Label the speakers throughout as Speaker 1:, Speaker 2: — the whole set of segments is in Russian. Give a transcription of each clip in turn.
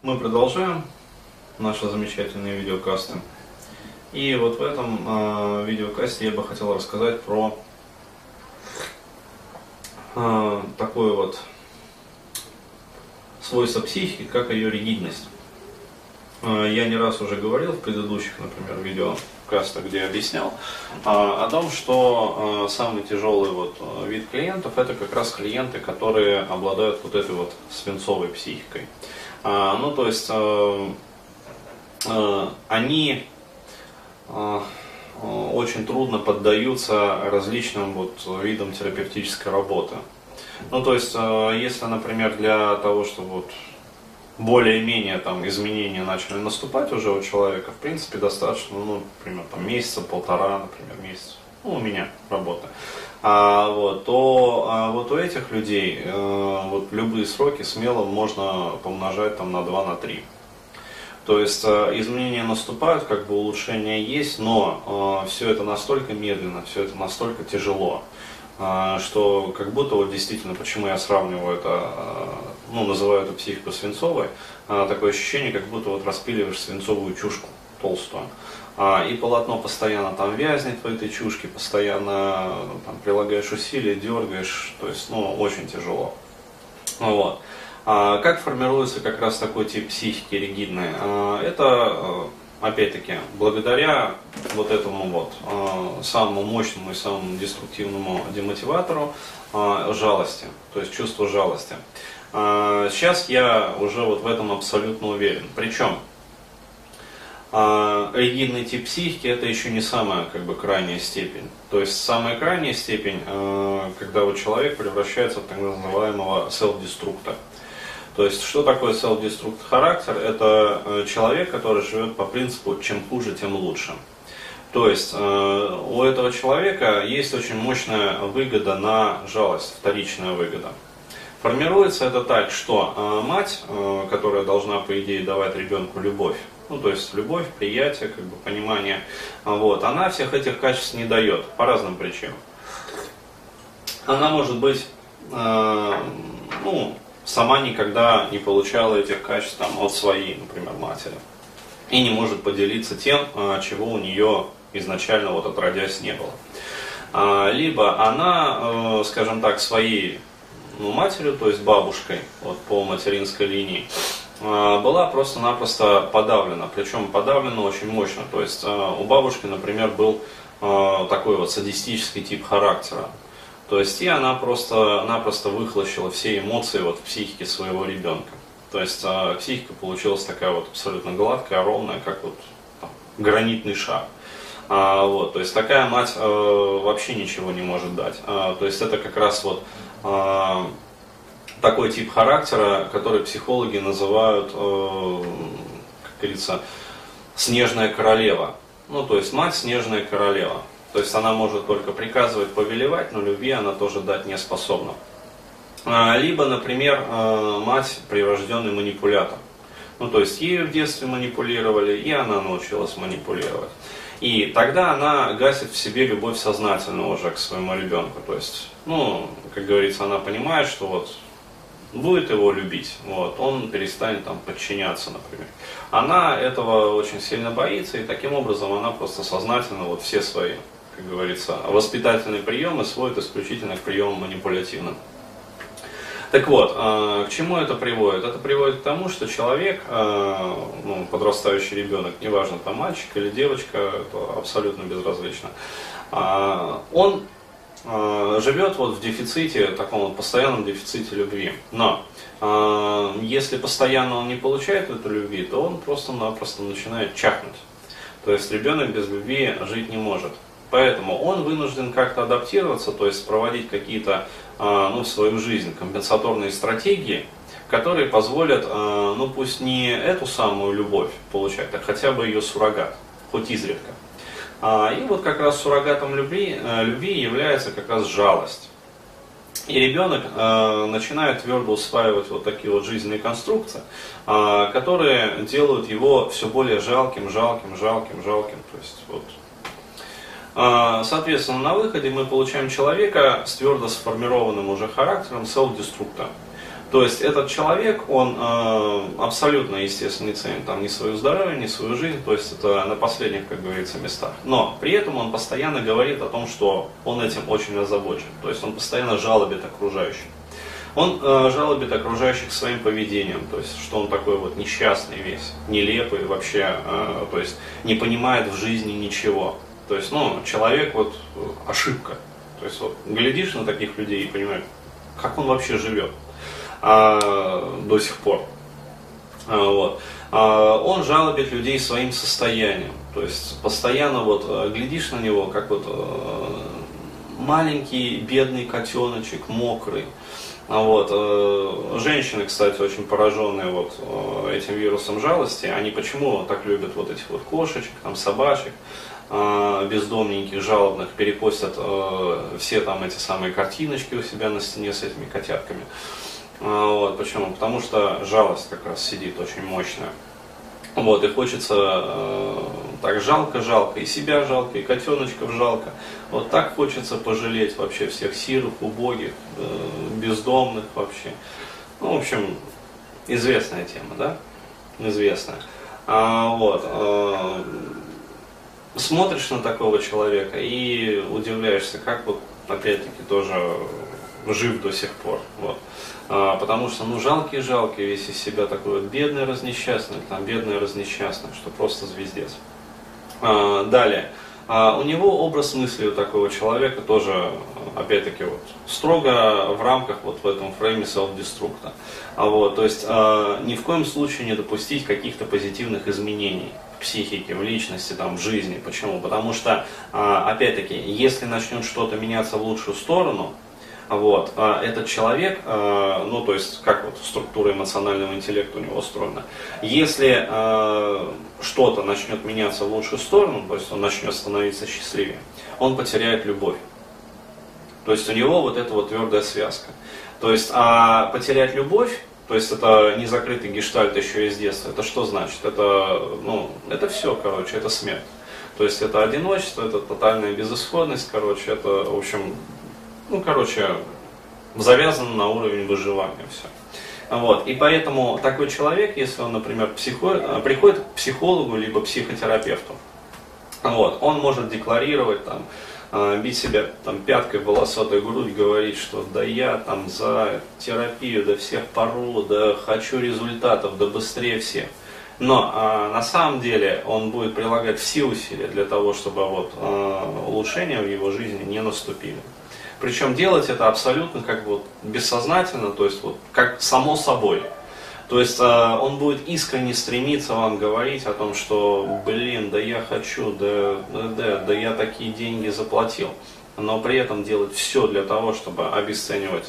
Speaker 1: Мы продолжаем наши замечательные видеокасты. И вот в этом э, видеокасте я бы хотел рассказать про э, такое вот свойство психики, как ее ригидность. Э, я не раз уже говорил в предыдущих, например, видеокастах, где объяснял э, о том, что э, самый тяжелый вот вид клиентов это как раз клиенты, которые обладают вот этой вот свинцовой психикой. Ну, то есть они очень трудно поддаются различным вот видам терапевтической работы. Ну, то есть, если, например, для того, чтобы вот более-менее там изменения начали наступать уже у человека, в принципе, достаточно, ну, например, там месяца, полтора, например, месяц, ну, у меня работа, а, вот, то а, вот у этих людей э, вот любые сроки смело можно помножать там на 2, на 3. То есть э, изменения наступают, как бы улучшения есть, но э, все это настолько медленно, все это настолько тяжело, э, что как будто вот действительно, почему я сравниваю это э, ну, называю эту психику свинцовой, а, такое ощущение, как будто вот распиливаешь свинцовую чушку толстую. А, и полотно постоянно там вязнет в этой чушке, постоянно там, прилагаешь усилия, дергаешь, то есть, ну, очень тяжело. Вот. А как формируется как раз такой тип психики ригидной? А, это, опять-таки, благодаря вот этому вот а, самому мощному и самому деструктивному демотиватору жалости, то есть чувство жалости. А, сейчас я уже вот в этом абсолютно уверен. Причем а, ригидный тип психики это еще не самая как бы крайняя степень. То есть самая крайняя степень, а, когда вот человек превращается в так называемого self-деструктора. То есть, что такое self-destruct характер? Это э, человек, который живет по принципу «чем хуже, тем лучше». То есть, э, у этого человека есть очень мощная выгода на жалость, вторичная выгода. Формируется это так, что э, мать, э, которая должна, по идее, давать ребенку любовь, ну, то есть любовь, приятие, как бы понимание, вот, она всех этих качеств не дает по разным причинам. Она может быть, ну, сама никогда не получала этих качеств там, от своей, например, матери. И не может поделиться тем, чего у нее изначально вот отродясь не было. А, либо она, э, скажем так, своей ну, матерью, то есть бабушкой вот, по материнской линии, а, была просто-напросто подавлена, причем подавлена очень мощно. То есть а, у бабушки, например, был а, такой вот садистический тип характера. То есть и она просто-напросто выхлощила все эмоции вот в психике своего ребенка. То есть психика получилась такая вот абсолютно гладкая, ровная, как вот там, гранитный шар. А, вот, то есть такая мать э, вообще ничего не может дать. А, то есть это как раз вот а, такой тип характера, который психологи называют, э, как говорится, снежная королева. Ну, то есть мать снежная королева. То есть она может только приказывать, повелевать, но любви она тоже дать не способна. А, либо, например, э, мать прирожденный манипулятор. Ну, то есть ею в детстве манипулировали, и она научилась манипулировать. И тогда она гасит в себе любовь сознательно уже к своему ребенку. То есть, ну, как говорится, она понимает, что вот будет его любить, вот, он перестанет там подчиняться, например. Она этого очень сильно боится, и таким образом она просто сознательно вот все свои, как говорится, воспитательные приемы сводит исключительно к приемам манипулятивным. Так вот, а, к чему это приводит? Это приводит к тому, что человек, а, ну, подрастающий ребенок, неважно, там мальчик или девочка, это абсолютно безразлично, а, он живет вот в дефиците, таком вот постоянном дефиците любви. Но если постоянно он не получает эту любви, то он просто-напросто начинает чахнуть. То есть ребенок без любви жить не может. Поэтому он вынужден как-то адаптироваться, то есть проводить какие-то ну, в свою жизнь компенсаторные стратегии, которые позволят, а, ну пусть не эту самую любовь получать, а хотя бы ее суррогат, хоть изредка. А, и вот как раз суррогатом любви, э, любви является как раз жалость. И ребенок начинает твердо усваивать вот такие вот жизненные конструкции, которые делают его все более жалким, жалким, жалким, жалким. То есть вот а, соответственно, на выходе мы получаем человека с твердо сформированным уже характером селф-деструктора. То есть этот человек, он э, абсолютно, естественно, не ценит там ни свое здоровье, ни свою жизнь, то есть это на последних, как говорится, местах. Но при этом он постоянно говорит о том, что он этим очень озабочен. То есть он постоянно жалобит окружающих. Он э, жалобит окружающих своим поведением, то есть что он такой вот несчастный весь, нелепый вообще, э, то есть не понимает в жизни ничего. То есть, ну, человек вот э, ошибка. То есть вот глядишь на таких людей и понимаешь, как он вообще живет а, до сих пор. А, вот. А, он жалобит людей своим состоянием. То есть постоянно вот э, глядишь на него, как вот э, маленький бедный котеночек, мокрый. А вот. Женщины, кстати, очень пораженные вот этим вирусом жалости, они почему так любят вот этих вот кошечек, там, собачек, бездомненьких, жалобных, перепостят все там эти самые картиночки у себя на стене с этими котятками. А, вот, почему? Потому что жалость как раз сидит очень мощная. Вот, и хочется э, так жалко-жалко, и себя жалко, и котеночков жалко. Вот так хочется пожалеть вообще всех сирых, убогих, э, бездомных вообще. Ну, в общем, известная тема, да? Известная. А, вот, э, смотришь на такого человека и удивляешься, как вот, опять-таки, тоже жив до сих пор. Вот. А, потому что, ну, жалкий-жалкий весь из себя такой вот бедный, разнесчастный, там, бедный, разнесчастный, что просто звездец. А, далее. А у него образ мысли у такого человека тоже, опять-таки, вот, строго в рамках вот в этом фрейме селф-деструкта. А вот, то есть а, ни в коем случае не допустить каких-то позитивных изменений в психике, в личности, там, в жизни. Почему? Потому что, а, опять-таки, если начнет что-то меняться в лучшую сторону, вот. А этот человек, э, ну то есть как вот структура эмоционального интеллекта у него устроена, если э, что-то начнет меняться в лучшую сторону, то есть он начнет становиться счастливее, он потеряет любовь. То есть у него вот эта вот твердая связка. То есть а потерять любовь, то есть это не закрытый гештальт еще из детства. Это что значит? Это, ну, это все, короче, это смерть. То есть это одиночество, это тотальная безысходность, короче, это, в общем, ну, короче, завязано на уровень выживания все. Вот. И поэтому такой человек, если он, например, психо... приходит к психологу либо психотерапевту, вот, он может декларировать, там, э, бить себя там, пяткой в волосатую грудь, говорить, что да я там за терапию, да всех пору, да хочу результатов, да быстрее всех. Но а, на самом деле он будет прилагать все усилия для того, чтобы вот, а, улучшения в его жизни не наступили. Причем делать это абсолютно как бы вот бессознательно, то есть вот как само собой. То есть э, он будет искренне стремиться вам говорить о том, что, блин, да я хочу, да, да, да, да я такие деньги заплатил. Но при этом делать все для того, чтобы обесценивать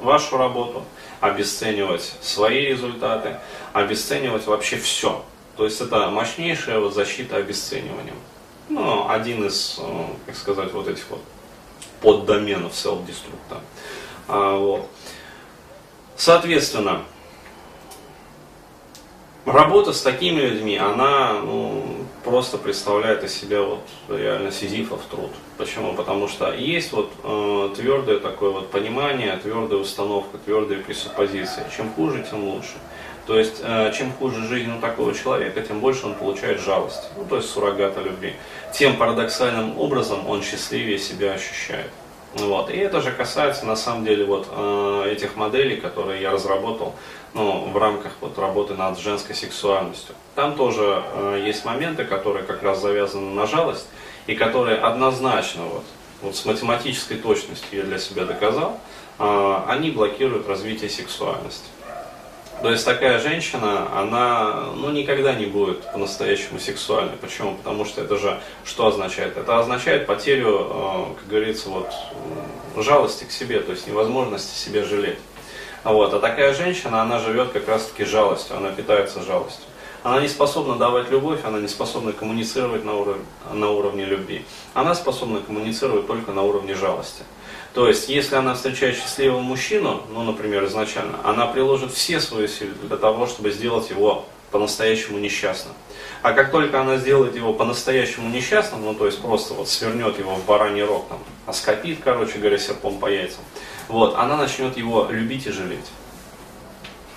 Speaker 1: вашу работу, обесценивать свои результаты, обесценивать вообще все. То есть это мощнейшая вот защита обесцениванием. Ну, один из, э, как сказать, вот этих вот поддоменов self-destruct. А, вот. Соответственно, работа с такими людьми, она ну, просто представляет из себя вот реально сизифов труд. Почему? Потому что есть вот э, твердое такое вот понимание, твердая установка, твердые пресуппозиции. Чем хуже, тем лучше. То есть, э, чем хуже жизнь у такого человека, тем больше он получает жалость, ну, то есть суррогата любви. Тем парадоксальным образом он счастливее себя ощущает. Вот. И это же касается на самом деле вот э, этих моделей, которые я разработал ну, в рамках вот, работы над женской сексуальностью. Там тоже э, есть моменты, которые как раз завязаны на жалость и которые однозначно вот, вот с математической точностью я для себя доказал, э, они блокируют развитие сексуальности. То есть такая женщина, она ну, никогда не будет по-настоящему сексуальной. Почему? Потому что это же что означает? Это означает потерю, э, как говорится, вот, жалости к себе, то есть невозможности себе жалеть. Вот. А такая женщина, она живет как раз-таки жалостью, она питается жалостью. Она не способна давать любовь, она не способна коммуницировать на уровне, на уровне любви. Она способна коммуницировать только на уровне жалости. То есть, если она встречает счастливого мужчину, ну, например, изначально, она приложит все свои силы для того, чтобы сделать его по-настоящему несчастным. А как только она сделает его по-настоящему несчастным, ну то есть просто вот свернет его в бараний рог, там, оскопит, короче говоря, серпом по яйцам, вот, она начнет его любить и жалеть.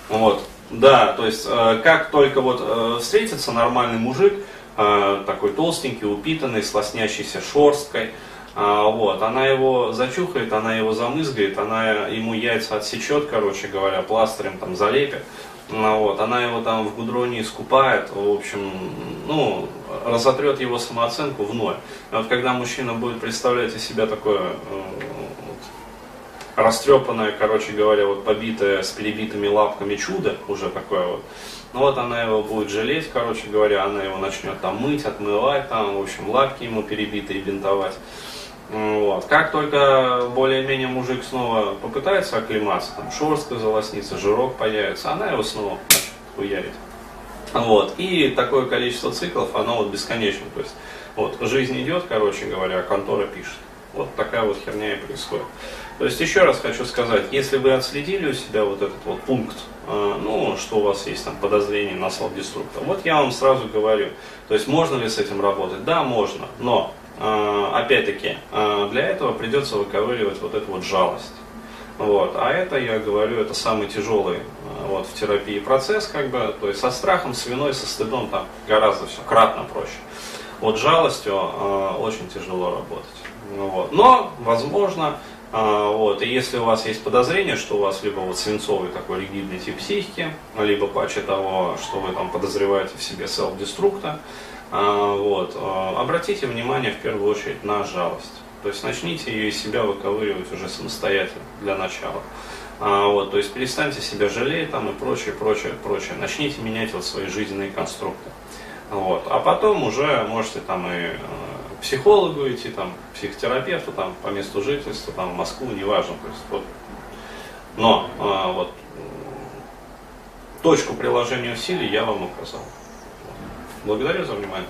Speaker 1: Вот. Да, то есть э, как только вот э, встретится нормальный мужик, э, такой толстенький, упитанный, с лоснящейся шерсткой, вот, она его зачухает, она его замызгает, она ему яйца отсечет, короче говоря, пластырем там залепит, ну, вот, она его там в гудроне искупает, в общем, ну, разотрет его самооценку в ноль. И вот когда мужчина будет представлять из себя такое растрепанное, короче говоря, вот побитое с перебитыми лапками чудо, уже такое вот. Ну вот она его будет жалеть, короче говоря, она его начнет там мыть, отмывать, там, в общем, лапки ему перебитые бинтовать. Вот. Как только более-менее мужик снова попытается оклематься, там шерстка залоснится, жирок появится, она его снова хуярить. Вот. И такое количество циклов, оно вот бесконечно. То есть, вот, жизнь идет, короче говоря, а контора пишет. Вот такая вот херня и происходит. То есть еще раз хочу сказать, если вы отследили у себя вот этот вот пункт, э, ну, что у вас есть там подозрение на салдеструктор, вот я вам сразу говорю, то есть можно ли с этим работать? Да, можно, но опять-таки э, для этого придется выковыривать вот эту вот жалость. Вот. А это, я говорю, это самый тяжелый э, вот, в терапии процесс, как бы, то есть со страхом, с виной, со стыдом там гораздо все кратно проще. Вот жалостью очень тяжело работать. Вот. Но, возможно, а, вот. И если у вас есть подозрение, что у вас либо вот свинцовый такой ригидный тип психики, либо паче того, что вы там подозреваете в себе селф-деструкта, а, вот, а, обратите внимание в первую очередь на жалость. То есть начните ее из себя выковыривать уже самостоятельно для начала. Вот, то есть перестаньте себя жалеть там и прочее, прочее, прочее. Начните менять вот свои жизненные конструкты. Вот. А потом уже можете там и психологу идти, там, психотерапевту, там, по месту жительства, там, в Москву, неважно. То есть, вот. Но а, вот точку приложения усилий я вам указал. Благодарю за внимание.